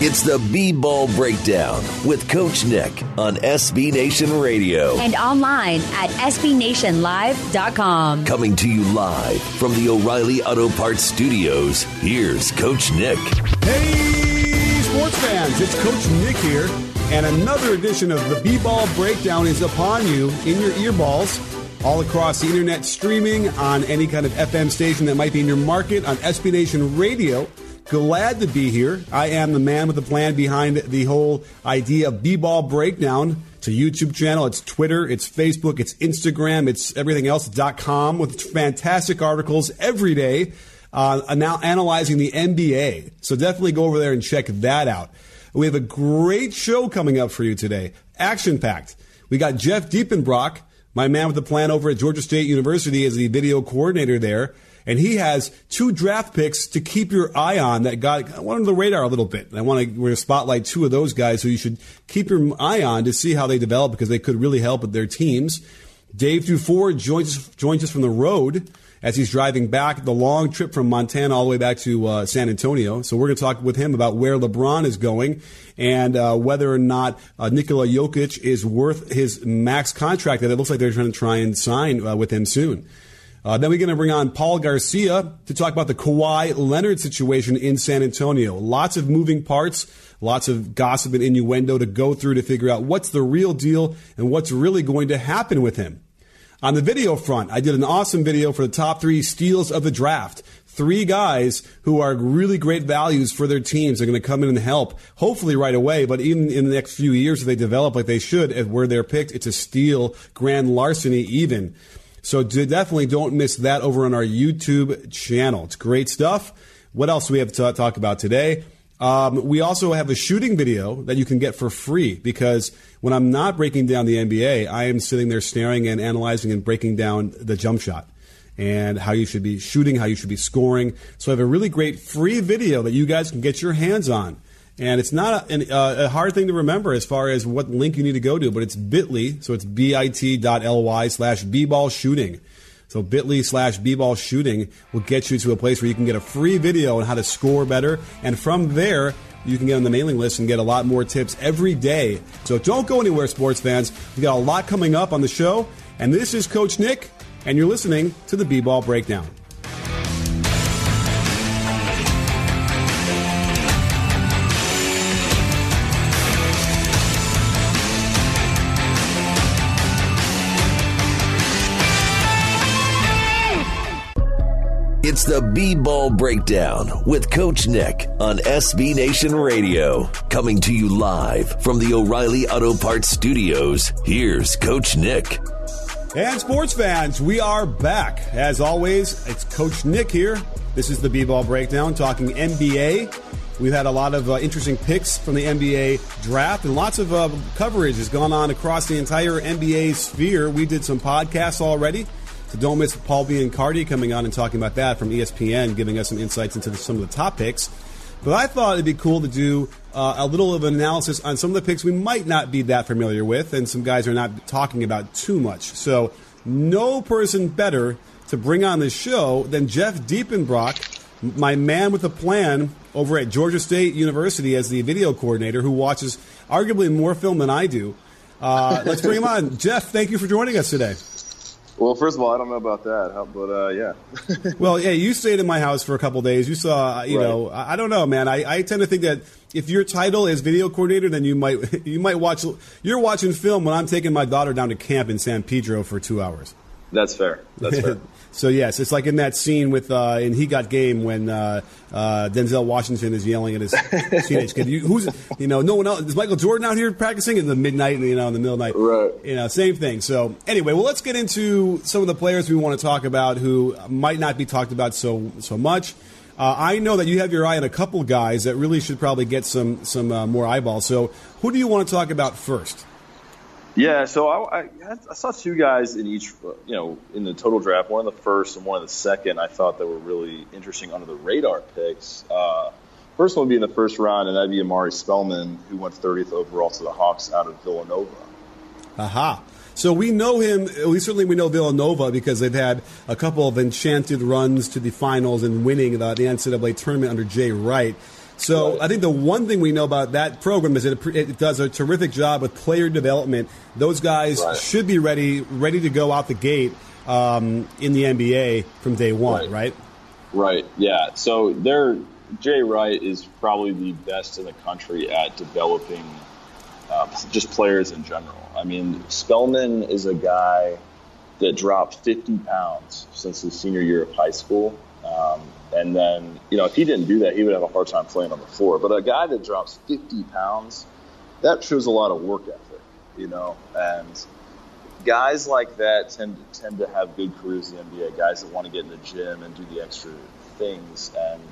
It's the B-Ball Breakdown with Coach Nick on SB Nation Radio. And online at SBNationLive.com. Coming to you live from the O'Reilly Auto Parts Studios, here's Coach Nick. Hey, sports fans, it's Coach Nick here, and another edition of the B-Ball Breakdown is upon you in your earballs all across the internet, streaming on any kind of FM station that might be in your market, on SB Nation Radio. Glad to be here. I am the man with the plan behind the whole idea of B-ball breakdown. It's a YouTube channel, it's Twitter, it's Facebook, it's Instagram, it's everything else, com with fantastic articles every day uh, now analyzing the NBA. So definitely go over there and check that out. We have a great show coming up for you today. Action packed. We got Jeff Diepenbrock, my man with the plan over at Georgia State University is the video coordinator there and he has two draft picks to keep your eye on that got one under the radar a little bit. And I want to, to spotlight two of those guys who you should keep your eye on to see how they develop because they could really help with their teams. Dave Dufour joins, joins us from the road as he's driving back the long trip from Montana all the way back to uh, San Antonio. So we're going to talk with him about where LeBron is going and uh, whether or not uh, Nikola Jokic is worth his max contract that it looks like they're trying to try and sign uh, with him soon. Uh, then we're going to bring on Paul Garcia to talk about the Kawhi Leonard situation in San Antonio. Lots of moving parts, lots of gossip and innuendo to go through to figure out what's the real deal and what's really going to happen with him. On the video front, I did an awesome video for the top three steals of the draft. Three guys who are really great values for their teams are going to come in and help, hopefully right away, but even in the next few years, if they develop like they should, at where they're picked, it's a steal, grand larceny even. So definitely don't miss that over on our YouTube channel. It's great stuff. What else do we have to talk about today? Um, we also have a shooting video that you can get for free because when I'm not breaking down the NBA, I am sitting there staring and analyzing and breaking down the jump shot and how you should be shooting, how you should be scoring. So I have a really great free video that you guys can get your hands on. And it's not a, a, a, hard thing to remember as far as what link you need to go to, but it's bit.ly, so it's bit.ly slash bball shooting. So bit.ly slash bball shooting will get you to a place where you can get a free video on how to score better. And from there, you can get on the mailing list and get a lot more tips every day. So don't go anywhere, sports fans. We got a lot coming up on the show. And this is Coach Nick, and you're listening to the B-Ball Breakdown. The B Ball Breakdown with Coach Nick on SB Nation Radio. Coming to you live from the O'Reilly Auto Parts Studios. Here's Coach Nick. And sports fans, we are back. As always, it's Coach Nick here. This is the B Ball Breakdown talking NBA. We've had a lot of uh, interesting picks from the NBA draft, and lots of uh, coverage has gone on across the entire NBA sphere. We did some podcasts already. So don't miss Paul Biancardi coming on and talking about that from ESPN, giving us some insights into the, some of the top picks. But I thought it'd be cool to do uh, a little of an analysis on some of the picks we might not be that familiar with, and some guys are not talking about too much. So no person better to bring on the show than Jeff Diepenbrock, my man with a plan over at Georgia State University as the video coordinator, who watches arguably more film than I do. Uh, let's bring him on. Jeff, thank you for joining us today. Well, first of all, I don't know about that, but uh, yeah. well, yeah, you stayed in my house for a couple days. You saw, you right. know, I, I, don't know, man. I, I tend to think that if your title is video coordinator, then you might you might watch. You're watching film when I'm taking my daughter down to camp in San Pedro for two hours. That's fair. That's fair. so yes, it's like in that scene with uh, in He Got Game when uh, uh, Denzel Washington is yelling at his teenage kid. You, who's you know no one else is Michael Jordan out here practicing in the midnight you know in the middle of the night. Right. You know same thing. So anyway, well let's get into some of the players we want to talk about who might not be talked about so so much. Uh, I know that you have your eye on a couple guys that really should probably get some some uh, more eyeballs. So, who do you want to talk about first? Yeah, so I, I, I, saw two guys in each, you know, in the total draft, one in the first and one in the second. I thought that were really interesting under the radar picks. Uh, first one would be in the first round, and that'd be Omari Spellman, who went 30th overall to the Hawks out of Villanova. Aha. So we know him, we certainly we know Villanova because they've had a couple of enchanted runs to the finals and winning the, the NCAA tournament under Jay Wright. So right. I think the one thing we know about that program is it, it does a terrific job with player development. Those guys right. should be ready, ready to go out the gate um, in the NBA from day one, right? right? Right. Yeah. So they're Jay Wright is probably the best in the country at developing uh, just players in general. I mean, Spellman is a guy that dropped 50 pounds since his senior year of high school. Um, and then, you know, if he didn't do that, he would have a hard time playing on the floor. But a guy that drops 50 pounds, that shows a lot of work ethic, you know. And guys like that tend to, tend to have good careers in the NBA. Guys that want to get in the gym and do the extra things. And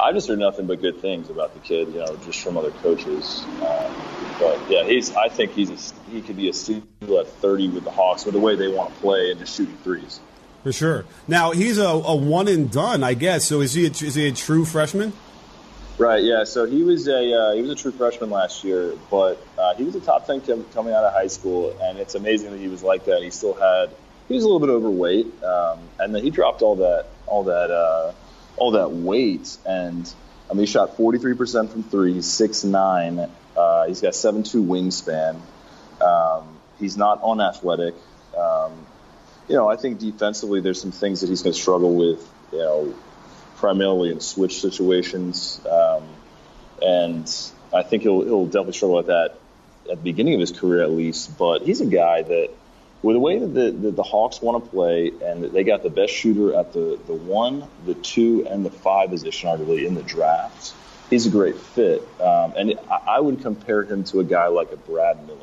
I just heard nothing but good things about the kid, you know, just from other coaches. Um, but yeah, he's. I think he's a, he could be a steal at 30 with the Hawks with the way they want to play and just shooting threes. For sure. Now he's a, a one and done, I guess. So is he a, is he a true freshman? Right. Yeah. So he was a uh, he was a true freshman last year, but uh, he was a top thing coming out of high school, and it's amazing that he was like that. He still had he was a little bit overweight, um, and then he dropped all that all that uh, all that weight, and I mean he shot 43% from three. He's six nine. Uh, he's got seven two wingspan. Um, he's not unathletic. Um, you know, I think defensively there's some things that he's going to struggle with, you know, primarily in switch situations. Um, and I think he'll, he'll definitely struggle with that at the beginning of his career at least. But he's a guy that, with the way that the, the, the Hawks want to play, and they got the best shooter at the, the one, the two, and the five position, arguably, in the draft, he's a great fit. Um, and I, I would compare him to a guy like a Brad Miller.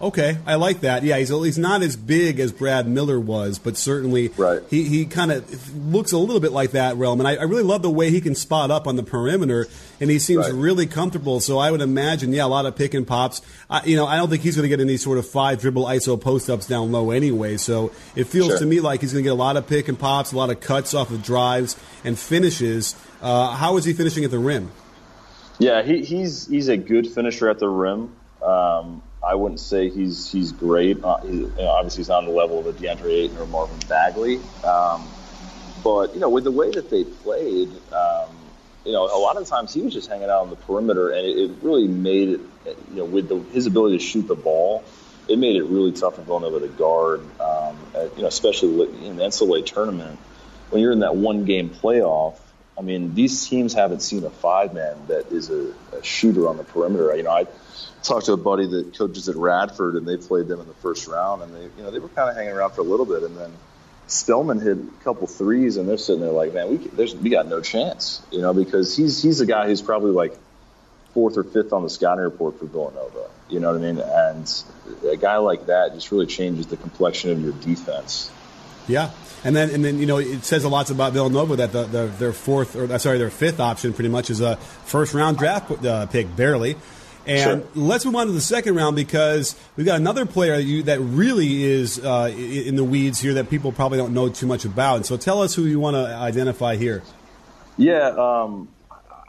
Okay, I like that. Yeah, he's he's not as big as Brad Miller was, but certainly right. he, he kind of looks a little bit like that realm. And I, I, really love the way he can spot up on the perimeter, and he seems right. really comfortable. So I would imagine, yeah, a lot of pick and pops. I, you know, I don't think he's going to get any sort of five dribble ISO post ups down low anyway. So it feels sure. to me like he's going to get a lot of pick and pops, a lot of cuts off of drives and finishes. Uh, how is he finishing at the rim? Yeah, he, he's he's a good finisher at the rim. Um, I wouldn't say he's he's great. Uh, he, you know, obviously, he's not on the level of a DeAndre Ayton or Marvin Bagley. Um, but you know, with the way that they played, um, you know, a lot of times he was just hanging out on the perimeter, and it, it really made it. You know, with the, his ability to shoot the ball, it made it really tough for Villanova to guard. Um, at, you know, especially in the NCAA tournament when you're in that one game playoff. I mean, these teams haven't seen a five man that is a, a shooter on the perimeter. You know, I talked to a buddy that coaches at Radford, and they played them in the first round, and they, you know, they were kind of hanging around for a little bit, and then Spellman hit a couple threes, and they're sitting there like, man, we there's we got no chance, you know, because he's he's a guy who's probably like fourth or fifth on the scouting report for Villanova. You know what I mean? And a guy like that just really changes the complexion of your defense. Yeah. And then, and then, you know, it says a lot about Villanova that the, the, their fourth, or sorry, their fifth option pretty much is a first round draft uh, pick, barely. And sure. let's move on to the second round because we've got another player that, you, that really is uh, in the weeds here that people probably don't know too much about. And so tell us who you want to identify here. Yeah, um,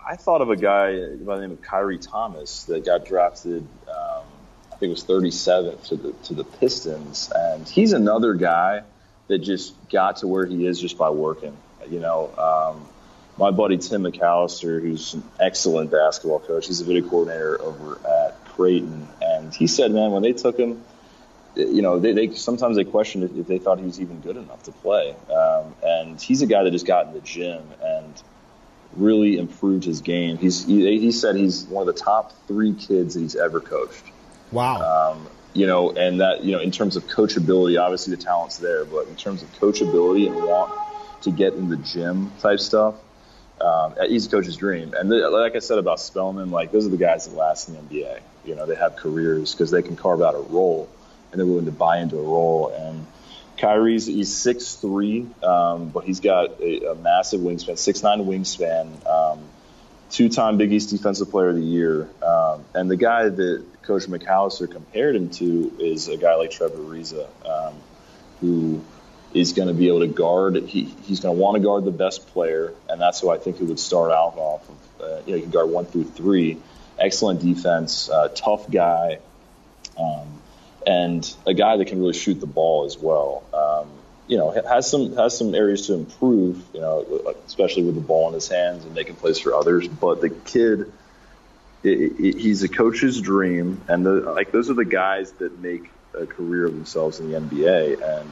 I thought of a guy by the name of Khyri Thomas that got drafted. Um, I think it was 37th to the to the Pistons, and he's another guy that just got to where he is just by working. You know, um, my buddy Tim McAllister, who's an excellent basketball coach, he's a video coordinator over at Creighton, and he said, man, when they took him, you know, they, they sometimes they questioned if they thought he was even good enough to play. Um, and he's a guy that just got in the gym and really improved his game. He's he, he said he's one of the top three kids that he's ever coached. Wow. Um, you know, and that you know, in terms of coachability, obviously the talent's there, but in terms of coachability and want to get in the gym type stuff, um, he's a coach's dream. And the, like I said about Spellman, like those are the guys that last in the NBA. You know, they have careers because they can carve out a role and they're willing to buy into a role. And Khyri's he's six three, um, but he's got a, a massive wingspan, six nine wingspan. Um, two-time Big East Defensive Player of the Year, um, and the guy that Coach McAllister compared him to is a guy like Trevor Ariza, um, who is going to be able to guard. He, he's going to want to guard the best player, and that's who I think he would start out off of. Uh, you know, he can guard one through three. Excellent defense, uh, tough guy, um, and a guy that can really shoot the ball as well. You know, has some has some areas to improve. You know, especially with the ball in his hands and making plays for others. But the kid, it, it, he's a coach's dream, and the, like those are the guys that make a career of themselves in the NBA. And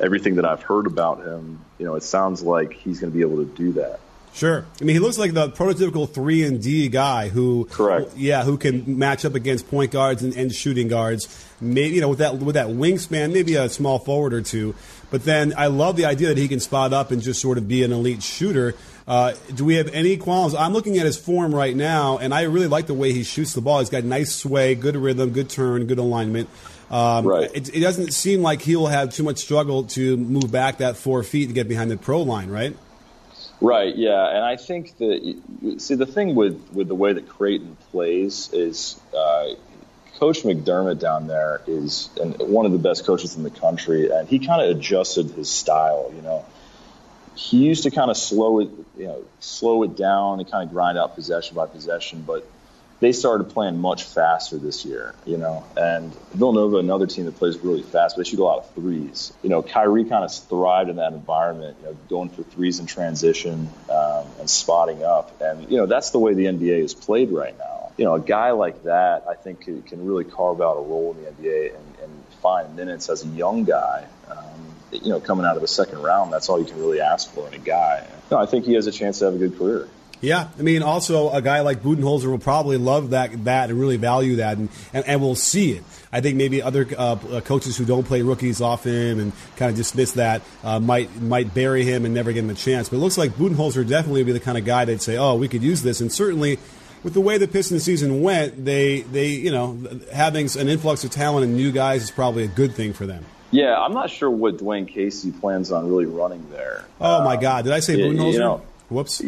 everything that I've heard about him, you know, it sounds like he's going to be able to do that. Sure. I mean, he looks like the prototypical three and D guy who, correct, yeah, who can match up against point guards and, and, shooting guards. Maybe you know with that with that wingspan, maybe a small forward or two. But then I love the idea that he can spot up and just sort of be an elite shooter. Uh, do we have any qualms? I'm looking at his form right now, and I really like the way he shoots the ball. He's got nice sway, good rhythm, good turn, good alignment. Um, right. It, it, doesn't seem like he'll have too much struggle to move back that four feet to get behind the pro line, right? Right. Yeah, and I think that see the thing with with the way that Creighton plays is. Uh, Coach McDermott down there is one of the best coaches in the country, and he kind of adjusted his style. You know, he used to kind of slow it, you know, slow it down and kind of grind out possession by possession, but they started playing much faster this year, you know. And Villanova, another team that plays really fast, but they shoot a lot of threes. You know, Khyri kind of thrived in that environment, you know, going for threes in transition um, and spotting up. And, you know, that's the way the NBA is played right now. You know, a guy like that, I think, can really carve out a role in the NBA and, and find minutes as a young guy. Um, you know, coming out of the second round, that's all you can really ask for in a guy. No, I think he has a chance to have a good career. Yeah, I mean, also a guy like Budenholzer will probably love that that and really value that, and, and, and we'll see it. I think maybe other uh, uh coaches who don't play rookies off him and kind of dismiss that uh, might might bury him and never give him a chance. But it looks like Budenholzer definitely would be the kind of guy that'd say, "Oh, we could use this," and certainly with the way the Pistons season went, they they you know having an influx of talent and new guys is probably a good thing for them. Yeah, I'm not sure what Dwane Casey plans on really running there. Oh um, my God, did I say Budenholzer? You know, Whoops.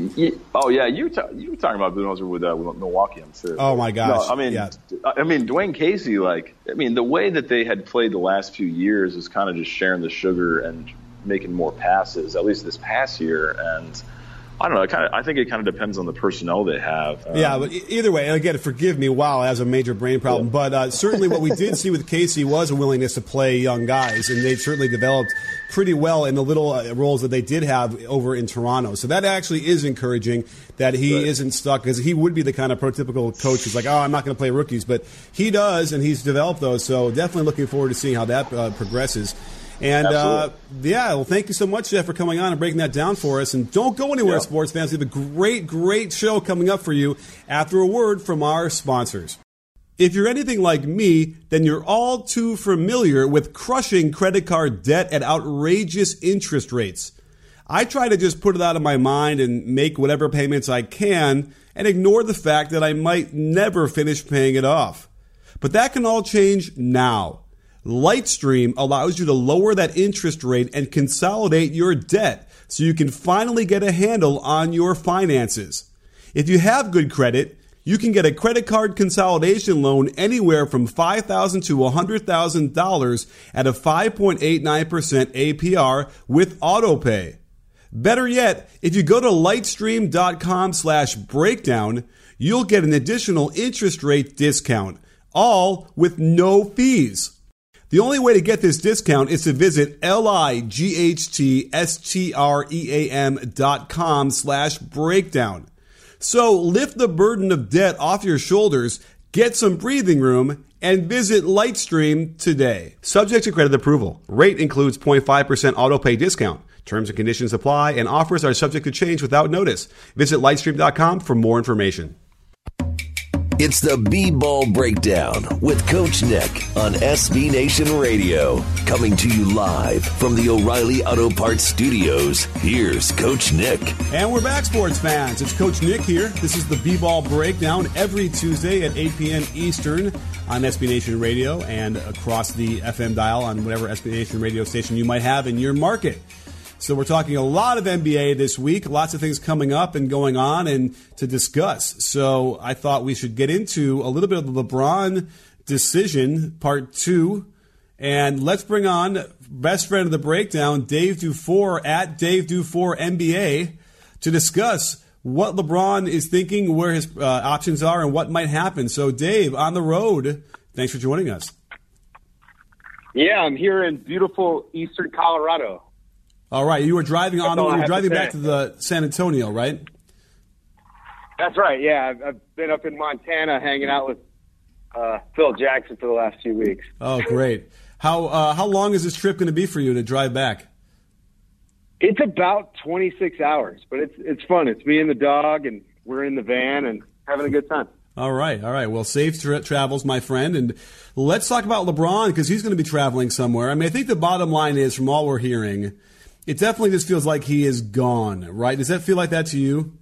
oh yeah, you ta- you were talking about Budenholzer with, uh, with Milwaukee, I'm sure. Oh my gosh. No, I mean, yeah. I mean Dwane Casey. Like, I mean, the way that they had played the last few years is kind of just sharing the sugar and making more passes. At least this past year, and I don't know. Kind of, I think it kind of depends on the personnel they have. Um, yeah, but either way, and again, forgive me, wow, as a major brain problem. Yeah. But uh, certainly, what we did see with Casey was a willingness to play young guys, and they certainly developed pretty well in the little uh, roles that they did have over in Toronto. So that actually is encouraging that he right. isn't stuck because he would be the kind of prototypical coach who's like, oh, I'm not going to play rookies, but he does, and he's developed those. So definitely looking forward to seeing how that uh, progresses. And uh, yeah, well, thank you so much, Jeff, for coming on and breaking that down for us. And don't go anywhere, yeah. sports fans. We have a great, great show coming up for you after a word from our sponsors. If you're anything like me, then you're all too familiar with crushing credit card debt at outrageous interest rates. I try to just put it out of my mind and make whatever payments I can and ignore the fact that I might never finish paying it off. But that can all change now. Lightstream allows you to lower that interest rate and consolidate your debt so you can finally get a handle on your finances. If you have good credit, you can get a credit card consolidation loan anywhere from $5,000 to $100,000 at a 5.89% APR with autopay. Better yet, if you go to lightstream.com slash breakdown, you'll get an additional interest rate discount, all with no fees. The only way to get this discount is to visit L-I-G-H-T-S-T-R-E-A-M dot com slash breakdown. So lift the burden of debt off your shoulders, get some breathing room, and visit Lightstream today. Subject to credit approval. Rate includes 0.5% autopay discount. Terms and conditions apply, and offers are subject to change without notice. Visit lightstream.com for more information. It's the B Ball Breakdown with Coach Nick on SB Nation Radio. Coming to you live from the O'Reilly Auto Parts Studios. Here's Coach Nick. And we're back, sports fans. It's Coach Nick here. This is the B Ball Breakdown every Tuesday at 8 p.m. Eastern on SB Nation Radio and across the FM dial on whatever SB Nation radio station you might have in your market. So we're talking a lot of NBA this week, lots of things coming up and going on and to discuss. So I thought we should get into a little bit of the LeBron decision, part two. And let's bring on best friend of the breakdown, Dave Dufour at Dave Dufour NBA to discuss what LeBron is thinking, where his uh, options are, and what might happen. So, Dave, on the road, thanks for joining us. Yeah, I'm here in beautiful eastern Colorado. All right, you were driving on. You were driving to back to the San Antonio, right? That's right. Yeah, I've, I've been up in Montana hanging out with uh, Phil Jackson for the last few weeks. Oh, great! How uh, how long is this trip going to be for you to drive back? It's about 26 hours, but it's it's fun. It's me and the dog, and we're in the van and having a good time. All right, all right. Well, safe tra- travels, my friend. And let's talk about LeBron because he's going to be traveling somewhere. I mean, I think the bottom line is, from all we're hearing, it definitely just feels like he is gone, right? Does that feel like that to you?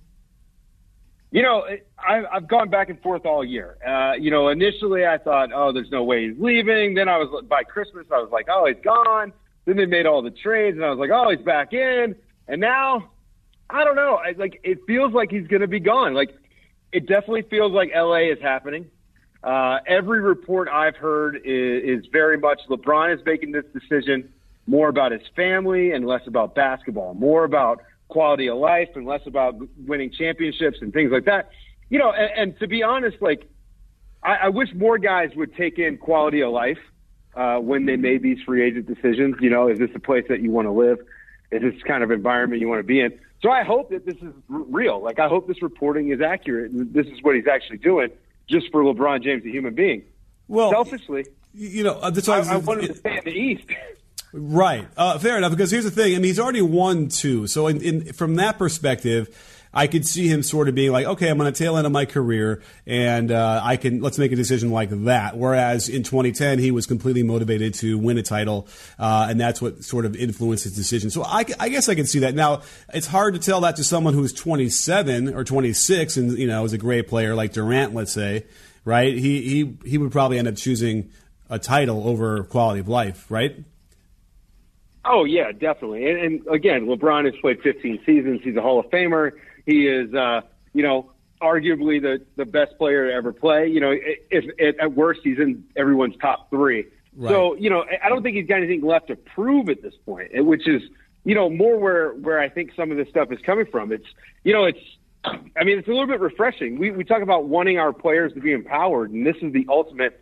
You know, I've gone back and forth all year. Uh, you know, initially I thought, oh, there's no way he's leaving. Then I was by Christmas, I was like, oh, he's gone. Then they made all the trades, and I was like, oh, he's back in. And now, I don't know. I, like it feels like he's going to be gone. Like it definitely feels like LA is happening. Uh, every report I've heard is, is very much LeBron is making this decision more about his family and less about basketball, more about quality of life and less about winning championships and things like that. You know, and, and to be honest, like I, I wish more guys would take in quality of life uh, when they made these free agent decisions. You know, is this a place that you want to live? Is this kind of environment you want to be in? So I hope that this is r- real. Like I hope this reporting is accurate and this is what he's actually doing, just for LeBron James, a human being. Well, selfishly, you know, uh, that's I, I, I wanted to stay in the East. Right. Uh, fair enough. Because here's the thing. I mean, he's already won two. So, in, in, from that perspective, I could see him sort of being like, okay, I'm on a tail end of my career, and uh, I can let's make a decision like that. Whereas in 2010, he was completely motivated to win a title, uh, and that's what sort of influenced his decision. So I, I guess I can see that. Now, it's hard to tell that to someone who's 27 or 26, and you know, is a great player like Durant, let's say, right? He he he would probably end up choosing a title over quality of life, right? Oh yeah, definitely. And, and again, LeBron has played 15 seasons. He's a Hall of Famer. He is, uh, you know, arguably the the best player to ever play. You know, if, if at worst he's in everyone's top three. Right. So you know, I don't think he's got anything left to prove at this point, which is you know more where where I think some of this stuff is coming from. It's you know it's I mean it's a little bit refreshing. We we talk about wanting our players to be empowered, and this is the ultimate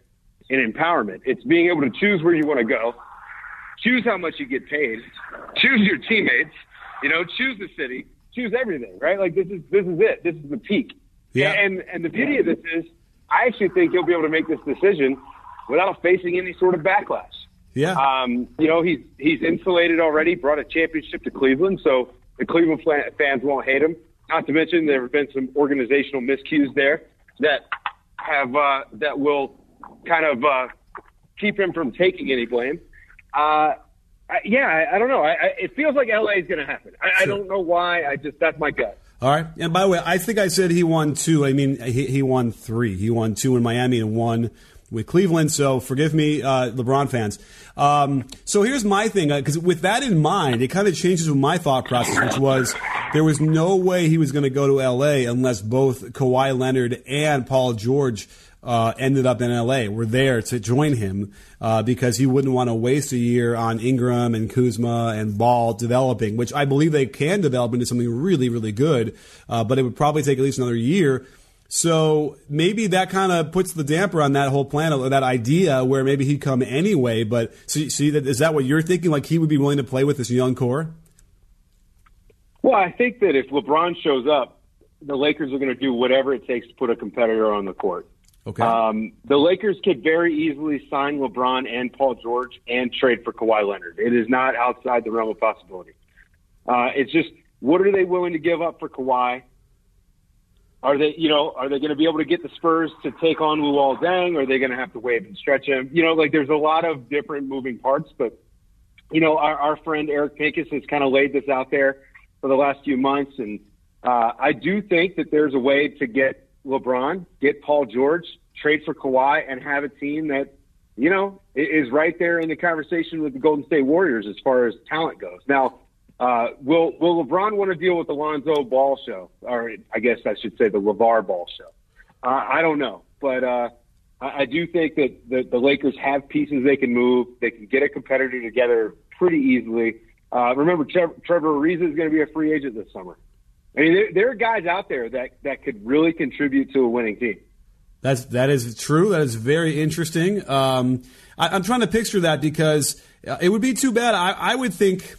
in empowerment. It's being able to choose where you want to go choose how much you get paid, choose your teammates, you know, choose the city, choose everything, right? Like this is this is it. This is the peak. Yeah. And and the beauty of this is, I actually think he'll be able to make this decision without facing any sort of backlash. Yeah. Um, you know, he's he's insulated already. Brought a championship to Cleveland, so the Cleveland fans won't hate him. Not to mention there have been some organizational miscues there that have uh, that will kind of uh, keep him from taking any blame. Uh, I, yeah, I, I, don't know. I, it feels like LA is going to happen. I, sure. I don't know why. I just that's my gut. All right. And by the way, I think I said he won two. I mean, he, he won three. He won two in Miami and one with Cleveland. So forgive me, uh, LeBron fans. Um, so here's my thing, because uh, with that in mind, it kind of changes my thought process, which was there was no way he was going to go to LA unless both Kawhi Leonard and Paul George uh, ended up in LA were there to join him uh, because he wouldn't want to waste a year on Ingram and Kuzma and Ball developing, which I believe they can develop into something really, really good. Uh, but it would probably take at least another year. So maybe that kind of puts the damper on that whole plan, or that idea where maybe he'd come anyway. But see, is that what you're thinking? Like he would be willing to play with this young core? Well, I think that if LeBron shows up, the Lakers are going to do whatever it takes to put a competitor on the court. Okay. Um, the Lakers could very easily sign LeBron and Paul George and trade for Kawhi Leonard. It is not outside the realm of possibility. Uh, it's just what are they willing to give up for Kawhi? are they, you know, are they going to be able to get the Spurs to take on Luol Deng? Are they going to have to waive and stretch him? You know, like there's a lot of different moving parts, but you know, our, our friend Eric Pincus has kind of laid this out there for the last few months, and uh, I do think that there's a way to get LeBron, get Paul George, trade for Kawhi, and have a team that, you know, is right there in the conversation with the Golden State Warriors as far as talent goes. Now, uh, will will LeBron want to deal with the Lonzo Ball show, or I guess I should say the LeVar Ball show? Uh, I don't know, but uh, I, I do think that the, the Lakers have pieces they can move. They can get a competitor together pretty easily. Uh, remember, Trevor, Trevor Ariza is going to be a free agent this summer. I mean, there, there are guys out there that that could really contribute to a winning team. That's that is true. That is very interesting. Um, I, am trying to picture that because uh, it would be too bad. I, I would think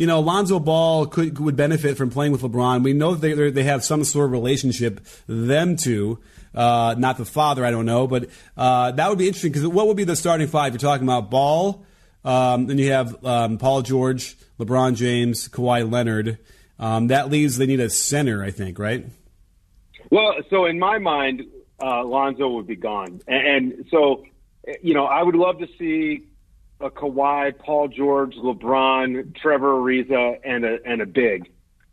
you know, Lonzo Ball could would benefit from playing with LeBron. We know they they have some sort of relationship, them two. Uh, not the father, I don't know, but uh, that would be interesting because what would be the starting five? You're talking about Ball, um, then you have um, Paul George, LeBron James, Kawhi Leonard. Um, that leaves they need a center, I think, right? Well, so in my mind, uh, Lonzo would be gone, and, and so you know I would love to see a Kawhi, Paul George, LeBron, Trevor Ariza, and a and a big.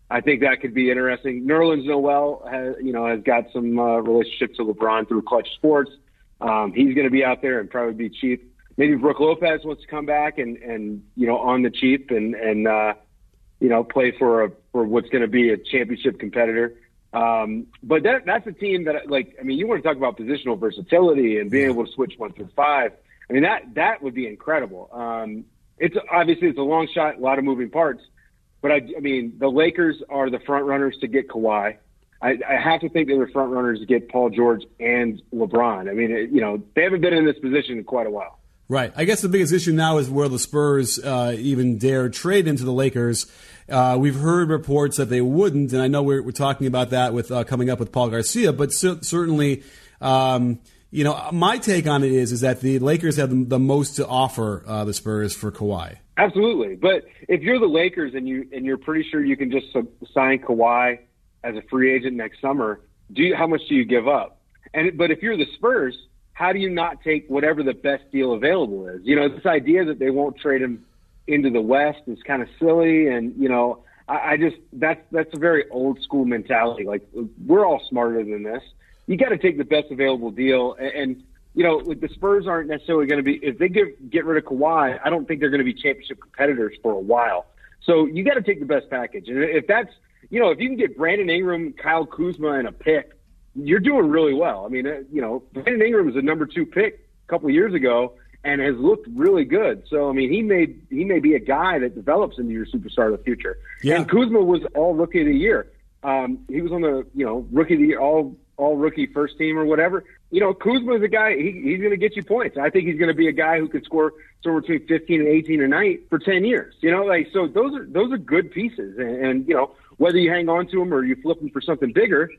I think that could be interesting. Nerlens Noel has you know has got some uh, relationship to LeBron through Klutch Sports. Um, he's going to be out there and probably be cheap. Maybe Brook Lopez wants to come back and and you know on the cheap and and uh, you know play for a for what's going to be a championship competitor. Um, but that that's a team that like I mean you want to talk about positional versatility and being able to switch one through five. I mean, that that would be incredible. Um, it's obviously it's a long shot, a lot of moving parts, but I, I mean, the Lakers are the front runners to get Kawhi. I, I have to think they're the front runners to get Paul George and LeBron. I mean, it, you know, they haven't been in this position in quite a while. Right. I guess the biggest issue now is where the Spurs uh, even dare trade into the Lakers. Uh, we've heard reports that they wouldn't, and I know we're, we're talking about that with uh, coming up with Paul Garcia, but certainly. Um, you know, my take on it is is that the Lakers have the, the most to offer uh, the Spurs for Kawhi. Absolutely, but if you're the Lakers and you and you're pretty sure you can just sign Kawhi as a free agent next summer, do you, how much do you give up? And but if you're the Spurs, how do you not take whatever the best deal available is? You know, this idea that they won't trade him into the West is kind of silly, and you know, I, I just that's that's a very old school mentality. Like we're all smarter than this you got to take the best available deal. And, and you know, with the Spurs aren't necessarily going to be if they get get rid of Kawhi. I don't think they're going to be championship competitors for a while. So you got to take the best package. And if that's you know, if you can get Brandon Ingram, Kyle Kuzma, and a pick, you're doing really well. I mean, uh, you know, Brandon Ingram was a number two pick a couple of years ago and has looked really good. So I mean, he may he may be a guy that develops into your superstar of the future. Yeah. And Kuzma was all rookie of the year. Um, he was on the you know rookie of the year, all all rookie first team or whatever. You know, Kuzma is a guy, he, he's going to get you points. I think he's going to be a guy who could score somewhere between 15 and 18 a night for 10 years. You know, like, so those are, those are good pieces. And, and you know, whether you hang on to them or you flip them for something bigger,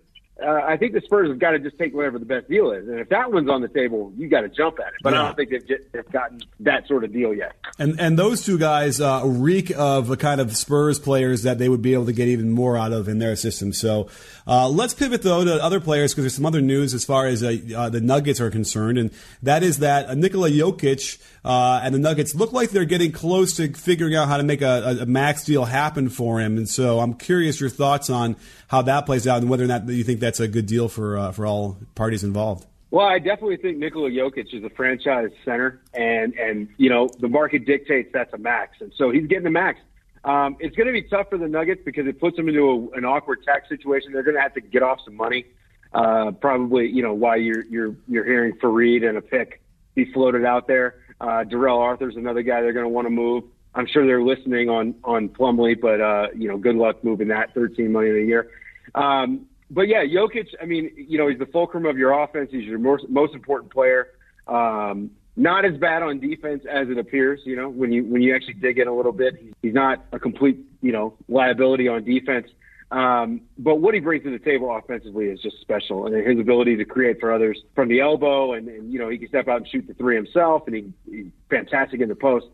uh, I think the Spurs have got to just take whatever the best deal is, and if that one's on the table, you got to jump at it. But yeah. I don't think they've, they've, gotten that sort of deal yet. And and those two guys uh, reek of the kind of Spurs players that they would be able to get even more out of in their system. So uh, let's pivot though to other players because there's some other news as far as uh, uh, the Nuggets are concerned, and that is that Nikola Jokic uh, and the Nuggets look like they're getting close to figuring out how to make a, a, max deal happen for him. And so I'm curious your thoughts on how that plays out and whether or not you think that's a good deal for uh, for all parties involved. Well, I definitely think Nikola Jokic is a franchise center, and and you know the market dictates that's a max, and so he's getting the max. Um, it's going to be tough for the Nuggets because it puts them into a, an awkward tax situation. They're going to have to get off some money, uh, probably. You know, why you're you're you're hearing Faried and a pick be floated out there. Uh, Darrell Arthur's another guy they're going to want to move. I'm sure they're listening on on Plumlee, but uh, you know, good luck moving that 13 million a year. Um, but yeah, Jokic. I mean, you know, he's the fulcrum of your offense. He's your most most important player. Um, not as bad on defense as it appears. You know, when you when you actually dig in a little bit, he's not a complete you know liability on defense. Um, but what he brings to the table offensively is just special, and his ability to create for others from the elbow, and, and you know he can step out and shoot the three himself, and he, he's fantastic in the post.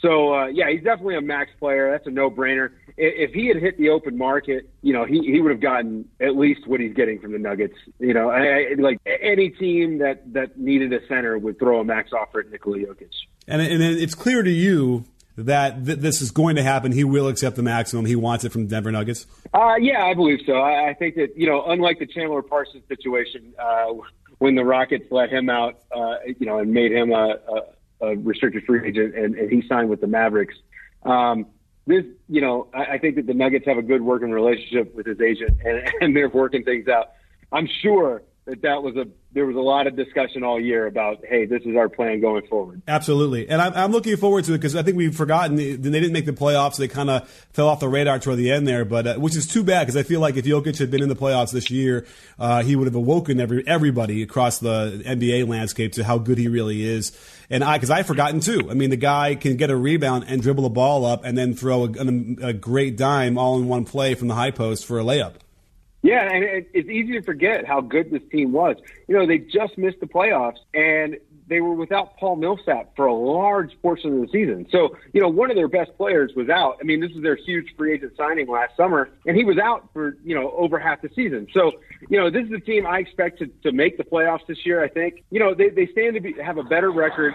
So uh, yeah, he's definitely a max player. That's a no-brainer. If he had hit the open market, you know, he, he would have gotten at least what he's getting from the Nuggets. You know, I, I, like any team that that needed a center would throw a max offer at Nikola Jokic. And and it's clear to you that th- this is going to happen. He will accept the maximum. He wants it from Denver Nuggets. Uh, yeah, I believe so. I, I think that you know, unlike the Chandler Parsons situation, uh, when the Rockets let him out, uh, you know, and made him a, a a restricted free agent, and, and he signed with the Mavericks. Um, this, you know, I, I think that the Nuggets have a good working relationship with his agent, and, and they're working things out. I'm sure that that was a there was a lot of discussion all year about hey this is our plan going forward absolutely and i'm, I'm looking forward to it because i think we've forgotten they didn't make the playoffs they kind of fell off the radar toward the end there but uh, which is too bad because i feel like if Jokic had been in the playoffs this year uh, he would have awoken every, everybody across the nba landscape to how good he really is and I, because I've forgotten too. I mean, the guy can get a rebound and dribble a ball up and then throw a, a, a great dime all in one play from the high post for a layup. Yeah, and it, it's easy to forget how good this team was. You know, they just missed the playoffs, and they were without Paul Millsap for a large portion of the season. So, you know, one of their best players was out. I mean, this is their huge free agent signing last summer, and he was out for, you know, over half the season. So, you know, this is a team I expect to, to make the playoffs this year, I think. You know, they, they stand to be, have a better record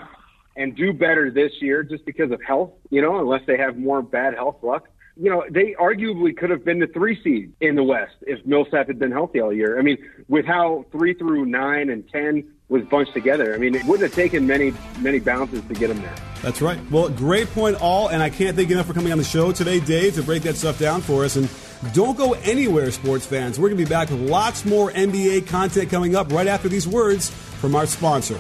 and do better this year just because of health, you know, unless they have more bad health luck you know, they arguably could have been the three seed in the West if Millsap had been healthy all year. I mean, with how three through nine and ten was bunched together, I mean, it wouldn't have taken many many bounces to get them there. That's right. Well, great point, all, and I can't thank you enough for coming on the show today, Dave, to break that stuff down for us. And don't go anywhere, sports fans. We're going to be back with lots more NBA content coming up right after these words from our sponsor.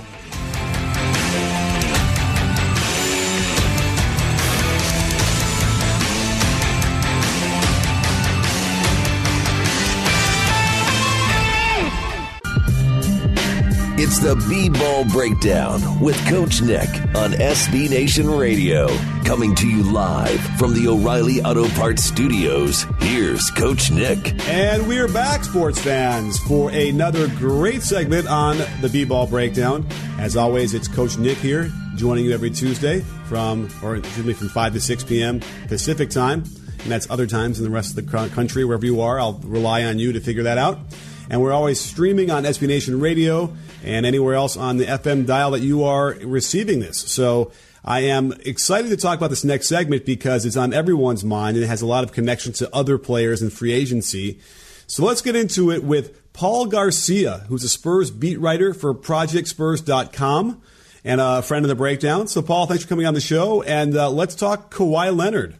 It's the B Ball Breakdown with Coach Nick on SB Nation Radio. Coming to you live from the O'Reilly Auto Parts Studios. Here's Coach Nick. And we're back, sports fans, for another great segment on the B Ball Breakdown. As always, it's Coach Nick here, joining you every Tuesday from, or excuse me, from 5 to 6 p.m. Pacific time. And that's other times in the rest of the country, wherever you are. I'll rely on you to figure that out. And we're always streaming on SB Nation Radio and anywhere else on the FM dial that you are receiving this. So I am excited to talk about this next segment because it's on everyone's mind and it has a lot of connection to other players in free agency. So let's get into it with Paul Garcia, who's a Spurs beat writer for ProjectSpurs.com and a friend of the breakdown. So, Paul, thanks for coming on the show, and uh, let's talk Kawhi Leonard.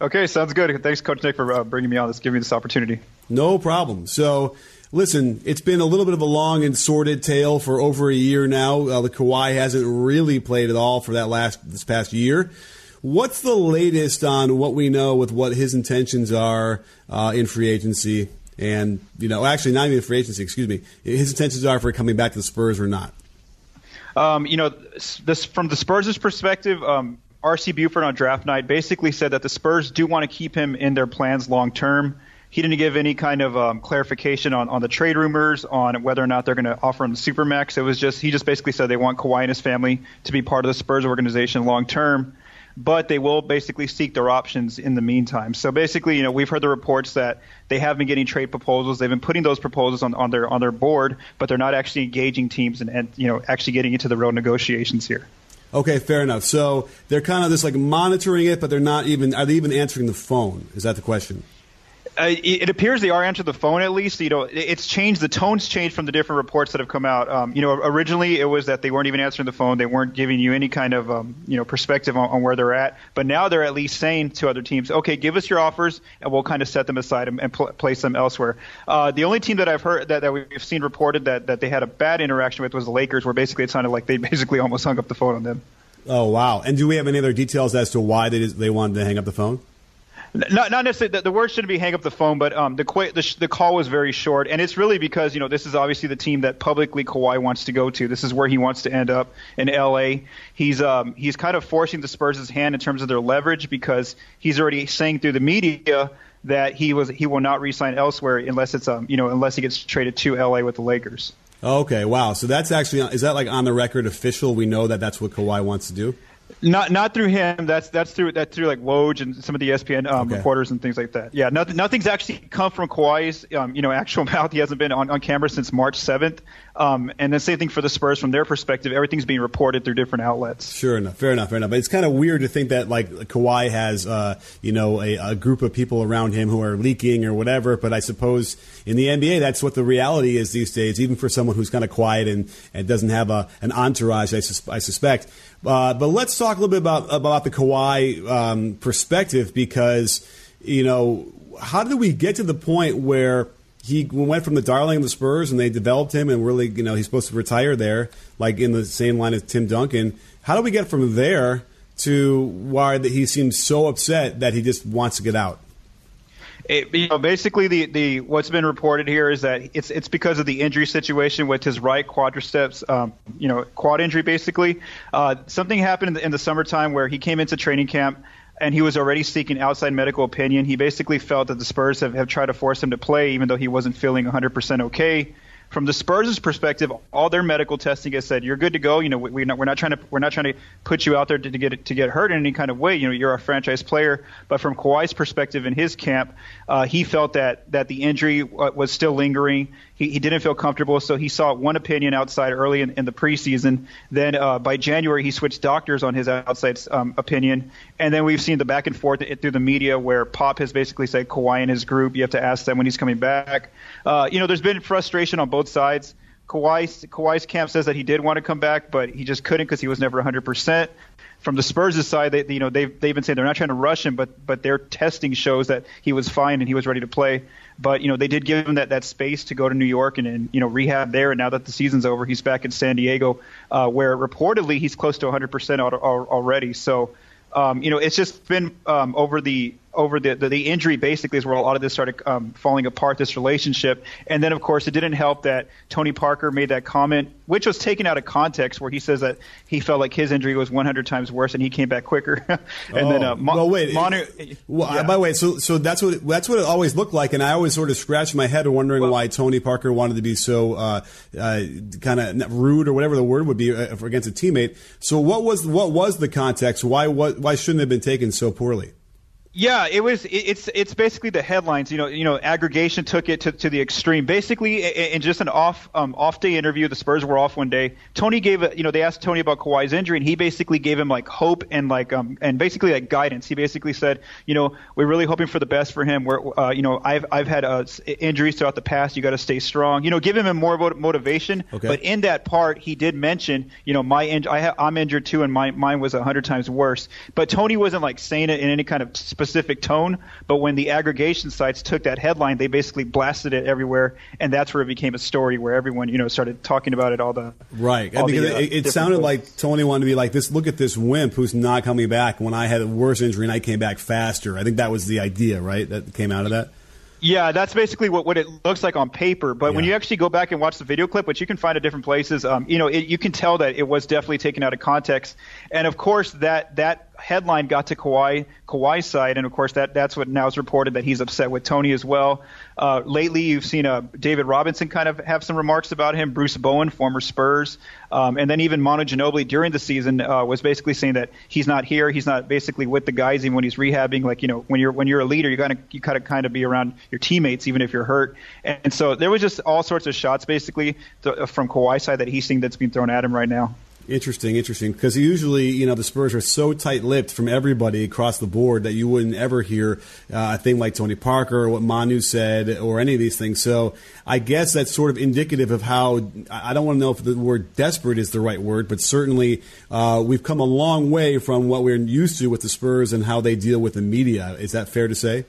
Okay, sounds good. Thanks, Coach Nick, for uh, bringing me on. This giving me this opportunity. No problem. So, listen, it's been a little bit of a long and sordid tale for over a year now. Uh, the Kawhi hasn't really played at all for that last this past year. What's the latest on what we know with what his intentions are uh, in free agency? And you know, actually, not even free agency. Excuse me. His intentions are for coming back to the Spurs or not. Um, you know, this from the Spurs' perspective. Um, RC Buford on draft night basically said that the Spurs do want to keep him in their plans long term. He didn't give any kind of um, clarification on, on the trade rumors, on whether or not they're going to offer him the supermax. It was just he just basically said they want Kawhi and his family to be part of the Spurs organization long term, but they will basically seek their options in the meantime. So basically, you know, we've heard the reports that they have been getting trade proposals. They've been putting those proposals on, on their on their board, but they're not actually engaging teams and, and you know actually getting into the real negotiations here. Okay, fair enough. So they're kind of just like monitoring it, but they're not even. Are they even answering the phone? Is that the question? Uh, it, appears they are answering the phone at least. You know, it's changed. The tone's changed from the different reports that have come out. Um, you know, originally it was that they weren't even answering the phone. They weren't giving you any kind of um, you know perspective on, on, where they're at. But now they're at least saying to other teams, okay, give us your offers, and we'll kind of set them aside and, and pl- place them elsewhere. Uh, the only team that I've heard that, that we've seen reported that that they had a bad interaction with was the Lakers, where basically it sounded like they basically almost hung up the phone on them. Oh wow! And do we have any other details as to why they they wanted to hang up the phone? Not, not necessarily. The, the word shouldn't be hang up the phone, but um, the, the the call was very short, and it's really because you know this is obviously the team that publicly Kawhi wants to go to. This is where he wants to end up in L.A. He's um he's kind of forcing the Spurs' hand in terms of their leverage because he's already saying through the media that he was he will not resign elsewhere unless it's um you know unless he gets traded to L.A. with the Lakers. Okay, wow. So that's actually is that like on the record official? We know that that's what Kawhi wants to do. Not not through him. That's that's through that's through like Woj and some of the ESPN um, okay. reporters and things like that. Yeah, nothing nothing's actually come from Kawhi's um, you know actual mouth. He hasn't been on, on camera since March seventh. Um, and the same thing for the Spurs from their perspective. Everything's being reported through different outlets. Sure enough, fair enough, fair enough. But it's kind of weird to think that like Kawhi has uh, you know a, a group of people around him who are leaking or whatever. But I suppose in the NBA, that's what the reality is these days. Even for someone who's kind of quiet and, and doesn't have a, an entourage, I, sus- I suspect. Uh, but let's talk a little bit about about the Kawhi um, perspective because you know how did we get to the point where he went from the darling of the Spurs and they developed him and really you know he's supposed to retire there like in the same line as Tim Duncan. How do we get from there to why that he seems so upset that he just wants to get out? It, you know, basically, the, the what's been reported here is that it's it's because of the injury situation with his right quadriceps, um, you know, quad injury. Basically, uh, something happened in the, in the summertime where he came into training camp and he was already seeking outside medical opinion. He basically felt that the Spurs have, have tried to force him to play, even though he wasn't feeling 100% okay from the Spurs' perspective, all their medical testing has said you're good to go. You know, we, are not, we're not trying to we're not trying to put you out there to, to, get to get hurt in any kind of way. You know, you're a franchise player. But from Kawhi's perspective, in his camp, uh, he felt that that the injury was still lingering. He, he didn't feel comfortable, so he sought one opinion outside early in, in the preseason. Then uh, by January, he switched doctors on his outside um, opinion, and then we've seen the back and forth through the media where Pop has basically said Kawhi and his group, you have to ask them when he's coming back. Uh, you know, there's been frustration on both sides. Kawhi's, Kawhi's camp says that he did want to come back, but he just couldn't because he was never 100%. From the Spurs' side, they, you know, they've, they've been saying they're not trying to rush him, but but their testing shows that he was fine and he was ready to play. But you know, they did give him that, that space to go to New York and, and you know rehab there. And now that the season's over, he's back in San Diego, uh, where reportedly he's close to 100% al- al- already. So um, you know, it's just been um, over the over the, the, the injury basically is where a lot of this started um, falling apart. This relationship, and then of course it didn't help that Tony Parker made that comment, which was taken out of context, where he says that he felt like his injury was 100 times worse and he came back quicker. and oh. then uh, Mo- well, wait, Manu, well, yeah. by the way, so so that's what that's what it always looked like, and I always sort of scratched my head wondering well, why Tony Parker wanted to be so uh, uh, kind of rude or whatever the word would be uh, against a teammate. So what was what was the context? Why what why shouldn't it have been taken so poorly? Yeah, it was. It's it's basically the headlines. You know, you know, aggregation took it to, to the extreme. Basically, in just an off um, off day interview, the Spurs were off one day. Tony gave a, you know, they asked Tony about Kawhi's injury, and he basically gave him like hope and like um and basically like guidance. He basically said, you know, we're really hoping for the best for him. We're uh, you know, I've I've had uh, injuries throughout the past. You got to stay strong. You know, give him more motivation. Okay. But in that part, he did mention, you know, my in- I ha- I'm injured too, and my mine was a hundred times worse. But Tony wasn't like saying it in any kind of specific tone, but when the aggregation sites took that headline, they basically blasted it everywhere, and that's where it became a story where everyone, you know, started talking about it. All the right, all because the, uh, it, it sounded like Tony wanted to be like this. Look at this wimp who's not coming back. When I had a worse injury and I came back faster, I think that was the idea, right? That came out of that. Yeah, that's basically what, what it looks like on paper. But yeah. when you actually go back and watch the video clip, which you can find at different places, um, you know, it, you can tell that it was definitely taken out of context. And of course, that that headline got to Kawhi Kawhi's side, and of course that that's what now is reported that he's upset with Tony as well. Uh, lately, you've seen uh, David Robinson kind of have some remarks about him. Bruce Bowen, former Spurs, um, and then even Manu Ginobili during the season uh, was basically saying that he's not here, he's not basically with the guys even when he's rehabbing. Like you know, when you're when you're a leader, you gotta you gotta kind of be around your teammates even if you're hurt. And, and so there was just all sorts of shots basically to, from Kawhi's side that he's seeing that's being thrown at him right now. Interesting, interesting. Because usually, you know, the Spurs are so tight-lipped from everybody across the board that you wouldn't ever hear uh, a thing like Tony Parker or what Manu said or any of these things. So I guess that's sort of indicative of how I don't want to know if the word desperate is the right word, but certainly uh, we've come a long way from what we're used to with the Spurs and how they deal with the media. Is that fair to say?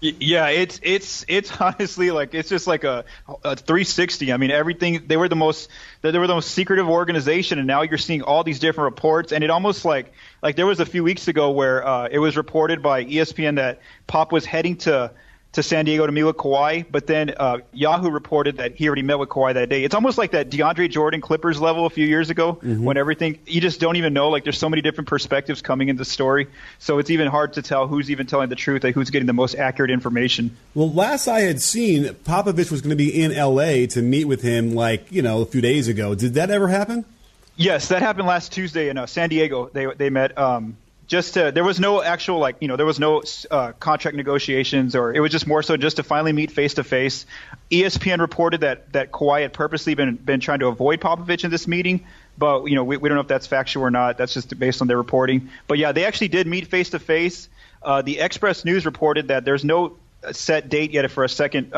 Yeah, it's it's it's honestly like it's just like a, a 360. I mean, everything they were the most they were the most secretive organization, and now you're seeing all these different reports, and it almost like like there was a few weeks ago where uh, it was reported by ESPN that Pop was heading to to San Diego to meet with Kawhi, but then uh, Yahoo reported that he already met with Kawhi that day. It's almost like that DeAndre Jordan Clippers level a few years ago mm-hmm. when everything you just don't even know. Like there's so many different perspectives coming into the story, so it's even hard to tell who's even telling the truth, like who's getting the most accurate information. Well, last I had seen, Popovich was going to be in L.A. to meet with him, like you know, a few days ago. Did that ever happen? Yes, that happened last Tuesday in uh, San Diego. They they met. Um, just to, there was no actual like you know there was no uh, contract negotiations or it was just more so just to finally meet face to face. ESPN reported that that Kawhi had purposely been been trying to avoid Popovich in this meeting, but you know we, we don't know if that's factual or not. That's just based on their reporting. But yeah, they actually did meet face to face. The Express News reported that there's no set date yet for a second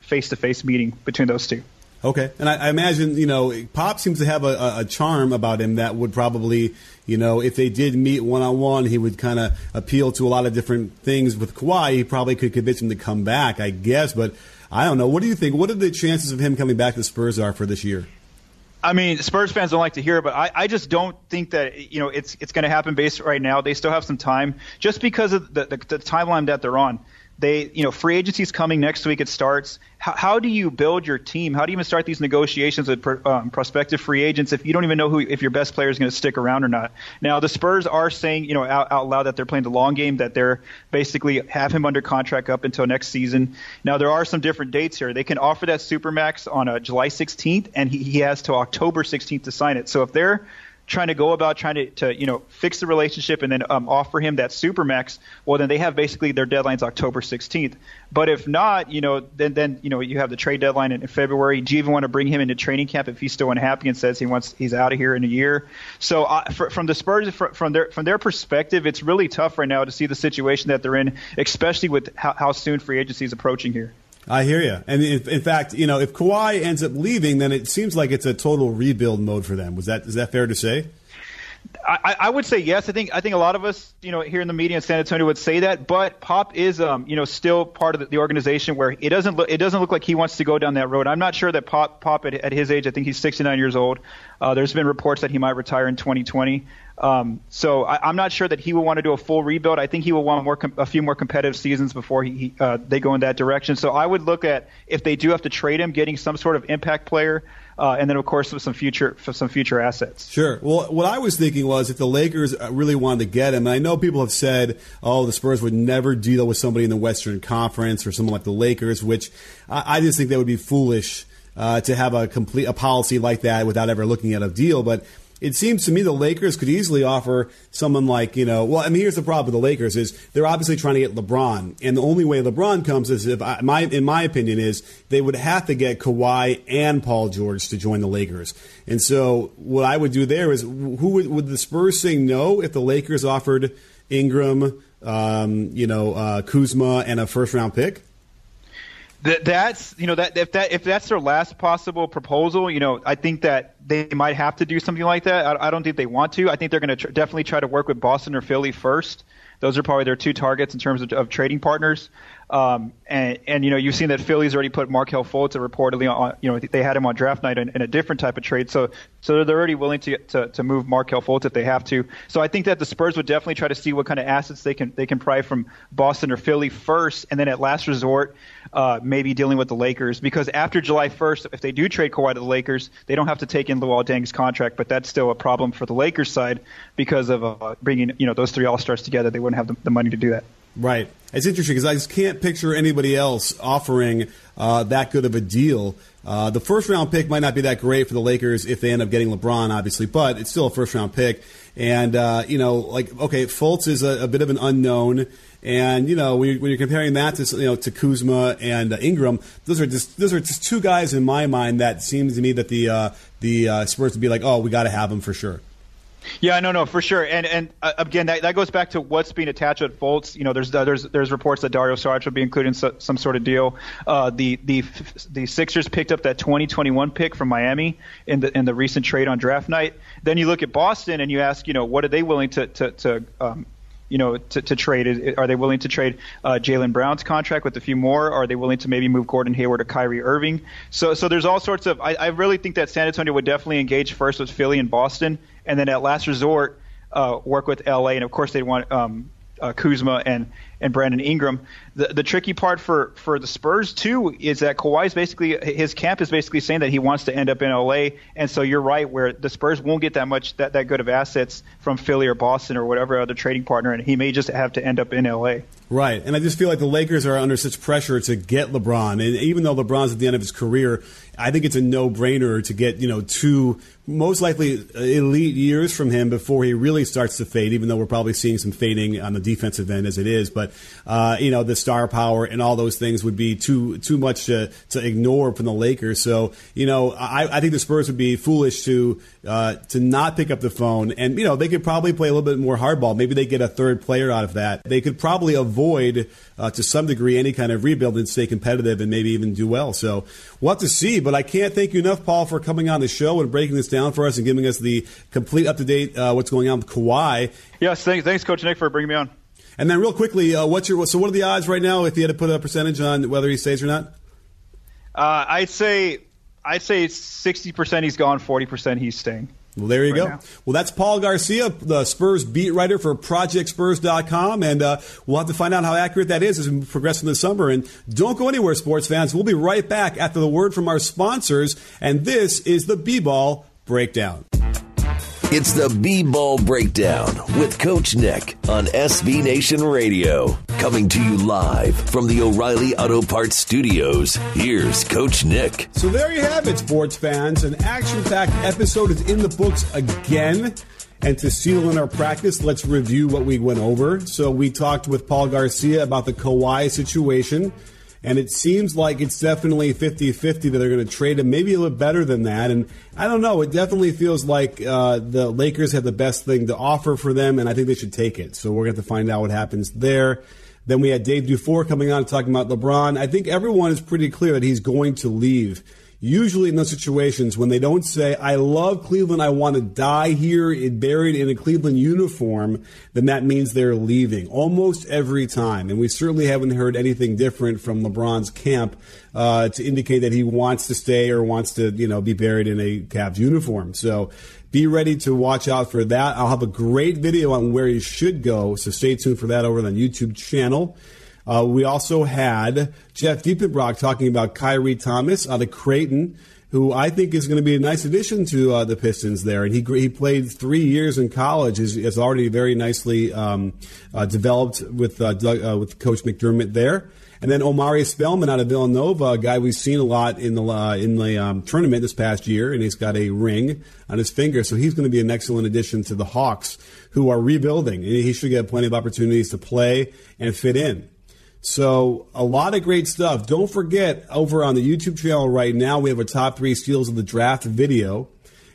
face to face meeting between those two. Okay, and I, I, imagine you know Pop seems to have a, a, charm about him that would probably you know if they did meet one on one, he would kind of appeal to a lot of different things. With Kawhi, he probably could convince him to come back, I guess. But I don't know. What do you think? What are the chances of him coming back to the Spurs are for this year? I mean, Spurs fans don't like to hear it, but I, I just don't think that you know it's it's going to happen based right now. They still have some time, just because of the, the, the timeline that they're on they, you know, free agency is coming next week. It starts. How, how, do you build your team? How do you even start these negotiations with um, prospective free agents if you don't even know who, if your best player is going to stick around or not? Now, the Spurs are saying, you know, out, out loud that they're playing the long game, that they're basically have him under contract up until next season. Now, there are some different dates here. They can offer that supermax on uh, July 16th, and he, he has till October 16th to sign it. So if they're trying to go about trying to, to you know fix the relationship and then um, offer him that supermax, well then they have basically their deadline's October 16th. But if not, you know then then you know you have the trade deadline in, in February. Do you even want to bring him into training camp if he's still unhappy and says he wants he's out of here in a year? So uh, for, from the Spurs from their from their perspective, it's really tough right now to see the situation that they're in, especially with how, how soon free agency is approaching here. I hear you. And in, in, fact, you know, if Kawhi ends up leaving, then it seems like it's a total rebuild mode for them. Was that is that fair to say? I, I, would say yes. I think I think a lot of us, you know, here in the media in San Antonio would say that. But Pop is, um, you know, still part of the, the, organization where it doesn't look it doesn't look like he wants to go down that road. I'm not sure that Pop Pop at, at his age, I think he's 69 years old. Uh, there's been reports that he might retire in 2020. Um, so I, am not sure that he will want to do a full rebuild. I think he will want more com- a few more competitive seasons before he, he uh, they go in that direction. So I would look at if they do have to trade him, getting some sort of impact player uh, and then of course some future some future assets. Sure. Well, what I was thinking was if the Lakers uh, really wanted to get him, and I know people have said, oh, the Spurs would never deal with somebody in the Western Conference or someone like the Lakers, which I, I just think that would be foolish. Uh, to have a complete a policy like that without ever looking at a deal, but it seems to me the Lakers could easily offer someone like, you know, well, I mean, here's the problem with the Lakers is they're obviously trying to get LeBron. And the only way LeBron comes is if, I, my, in my opinion, is they would have to get Kawhi and Paul George to join the Lakers. And so what I would do there is who would, would the Spurs say no if the Lakers offered Ingram, um, you know, uh, Kuzma and a first round pick? That, that's you know that if that if that's their last possible proposal, you know, I think that they might have to do something like that. I, I don't think they want to. I think they're going to tr- definitely try to work with Boston or Philly first. Those are probably their two targets in terms of, of trading partners. Um, and, and, you know, you've seen that Philly's already put Markelle Fultz reportedly on, you know, they had him on draft night in, in, a different type of trade. So, so they're already willing to, to, to move Markelle Fultz if they have to. So I think that the Spurs would definitely try to see what kind of assets they can, they can pry from Boston or Philly first. And then at last resort, uh, maybe dealing with the Lakers because after July 1st, if they do trade Kawhi to the Lakers, they don't have to take in Luol Deng's contract, but that's still a problem for the Lakers side because of uh, bringing, you know, those three All-Stars together. They wouldn't have the, the money to do that. Right. It's interesting because I just can't picture anybody else offering uh, that good of a deal. Uh, the first round pick might not be that great for the Lakers if they end up getting LeBron, obviously, but it's still a first round pick. And, uh, you know, like, okay, Fultz is a, a, bit of an unknown. And, you know, when you're, when you're comparing that to, you know, to Kuzma and uh, Ingram, those are just, those are just two guys in my mind that seems to me that the, uh, the uh, Spurs would be like, oh, we got to have them for sure. Yeah, no, no, for sure. And and uh, again, that, that goes back to what's being attached at Fultz. You know, there's uh, there's there's reports that Dario Saric will be included in so, some sort of deal. Uh, the the the Sixers picked up that 2021 pick from Miami in the in the recent trade on draft night. Then you look at Boston and you ask, you know, what are they willing to to, to um, you know, to, to trade? Are they willing to trade uh, Jaylen Brown's contract with a few more? Are they willing to maybe move Gordon Hayward or Kyrie Irving? So, so there's all sorts of. I, I really think that San Antonio would definitely engage first with Philly and Boston, and then at last resort, uh, work with LA. And of course, they want um, uh, Kuzma and and Brandon Ingram. The the tricky part for for the Spurs too is that Kawhi's basically his camp is basically saying that he wants to end up in LA, and so you're right where the Spurs won't get that much that that good of assets from Philly or Boston or whatever other trading partner, and he may just have to end up in LA. Right, and I just feel like the Lakers are under such pressure to get LeBron, and even though LeBron's at the end of his career, I think it's a no brainer to get you know two most likely elite years from him before he really starts to fade. Even though we're probably seeing some fading on the defensive end as it is, but uh, you know the star power and all those things would be too too much to, to ignore from the Lakers. So you know I, I think the Spurs would be foolish to uh, to not pick up the phone, and you know they could probably play a little bit more hardball. Maybe they get a third player out of that. They could probably avoid uh, to some degree any kind of rebuild and stay competitive and maybe even do well. So we'll have to see. But I can't thank you enough, Paul, for coming on the show and breaking this down for us and giving us the complete up to date uh, what's going on with Kawhi. Yes, thanks, thanks, Coach Nick, for bringing me on. And then, real quickly, uh, what's your so what are the odds right now if you had to put a percentage on whether he stays or not? Uh, I'd say I'd say sixty percent he's gone, forty percent he's staying. Well, there you right go. Now. Well, that's Paul Garcia, the Spurs beat writer for ProjectSpurs.com, and uh, we'll have to find out how accurate that is as we progress in the summer. And don't go anywhere, sports fans. We'll be right back after the word from our sponsors, and this is the B-Ball Breakdown. It's the B Ball Breakdown with Coach Nick on SB Nation Radio. Coming to you live from the O'Reilly Auto Parts Studios. Here's Coach Nick. So there you have it, sports fans. An action packed episode is in the books again. And to seal in our practice, let's review what we went over. So we talked with Paul Garcia about the Kawhi situation. And it seems like it's definitely 50 50 that they're going to trade him, maybe a little better than that. And I don't know. It definitely feels like uh, the Lakers have the best thing to offer for them, and I think they should take it. So we're going to have to find out what happens there. Then we had Dave Dufour coming on talking about LeBron. I think everyone is pretty clear that he's going to leave usually in those situations when they don't say, I love Cleveland, I want to die here, buried in a Cleveland uniform, then that means they're leaving almost every time. And we certainly haven't heard anything different from LeBron's camp uh, to indicate that he wants to stay or wants to, you know, be buried in a Cavs uniform. So be ready to watch out for that. I'll have a great video on where you should go, so stay tuned for that over on the YouTube channel. Uh, we also had Jeff Diepenbrock talking about Khyri Thomas out of Creighton, who I think is going to be a nice addition to uh, the Pistons there. And he he played three years in college. is, is already very nicely um, uh, developed with uh, Doug, uh, with Coach McDermott there. And then Omari Spellman out of Villanova, a guy we've seen a lot in the uh, in the um, tournament this past year, and he's got a ring on his finger, so he's going to be an excellent addition to the Hawks, who are rebuilding, and he should get plenty of opportunities to play and fit in. So a lot of great stuff. Don't forget over on the YouTube channel right now we have a top three steals of the draft video,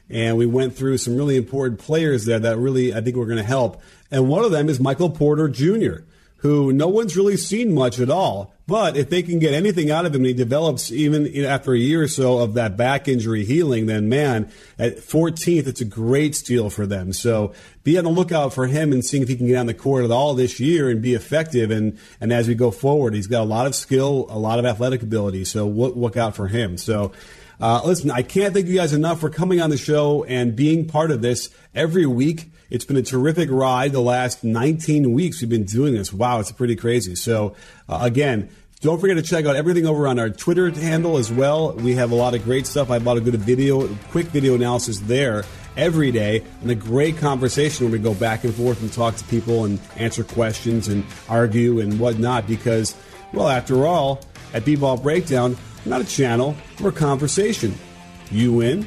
and we went through some really important players there that really I think we're going to help. And one of them is Michael Porter Jr who no one's really seen much at all. But if they can get anything out of him, and he develops even after a year or so of that back injury healing, then man, at 14th, it's a great steal for them. So be on the lookout for him and seeing if he can get on the court at all this year and be effective. And, and as we go forward, he's got a lot of skill, a lot of athletic ability. So look, look out for him. So, uh, listen, I can't thank you guys enough for coming on the show and being part of this every week. It's been a terrific ride the last 19 weeks we've been doing this. Wow, it's pretty crazy. So, uh, again, don't forget to check out everything over on our Twitter handle as well. We have a lot of great stuff. I bought a good video, quick video analysis there every day, and a great conversation where we go back and forth and talk to people and answer questions and argue and whatnot. Because, well, after all, at B-Ball Breakdown, we're not a channel, we're a conversation. You win,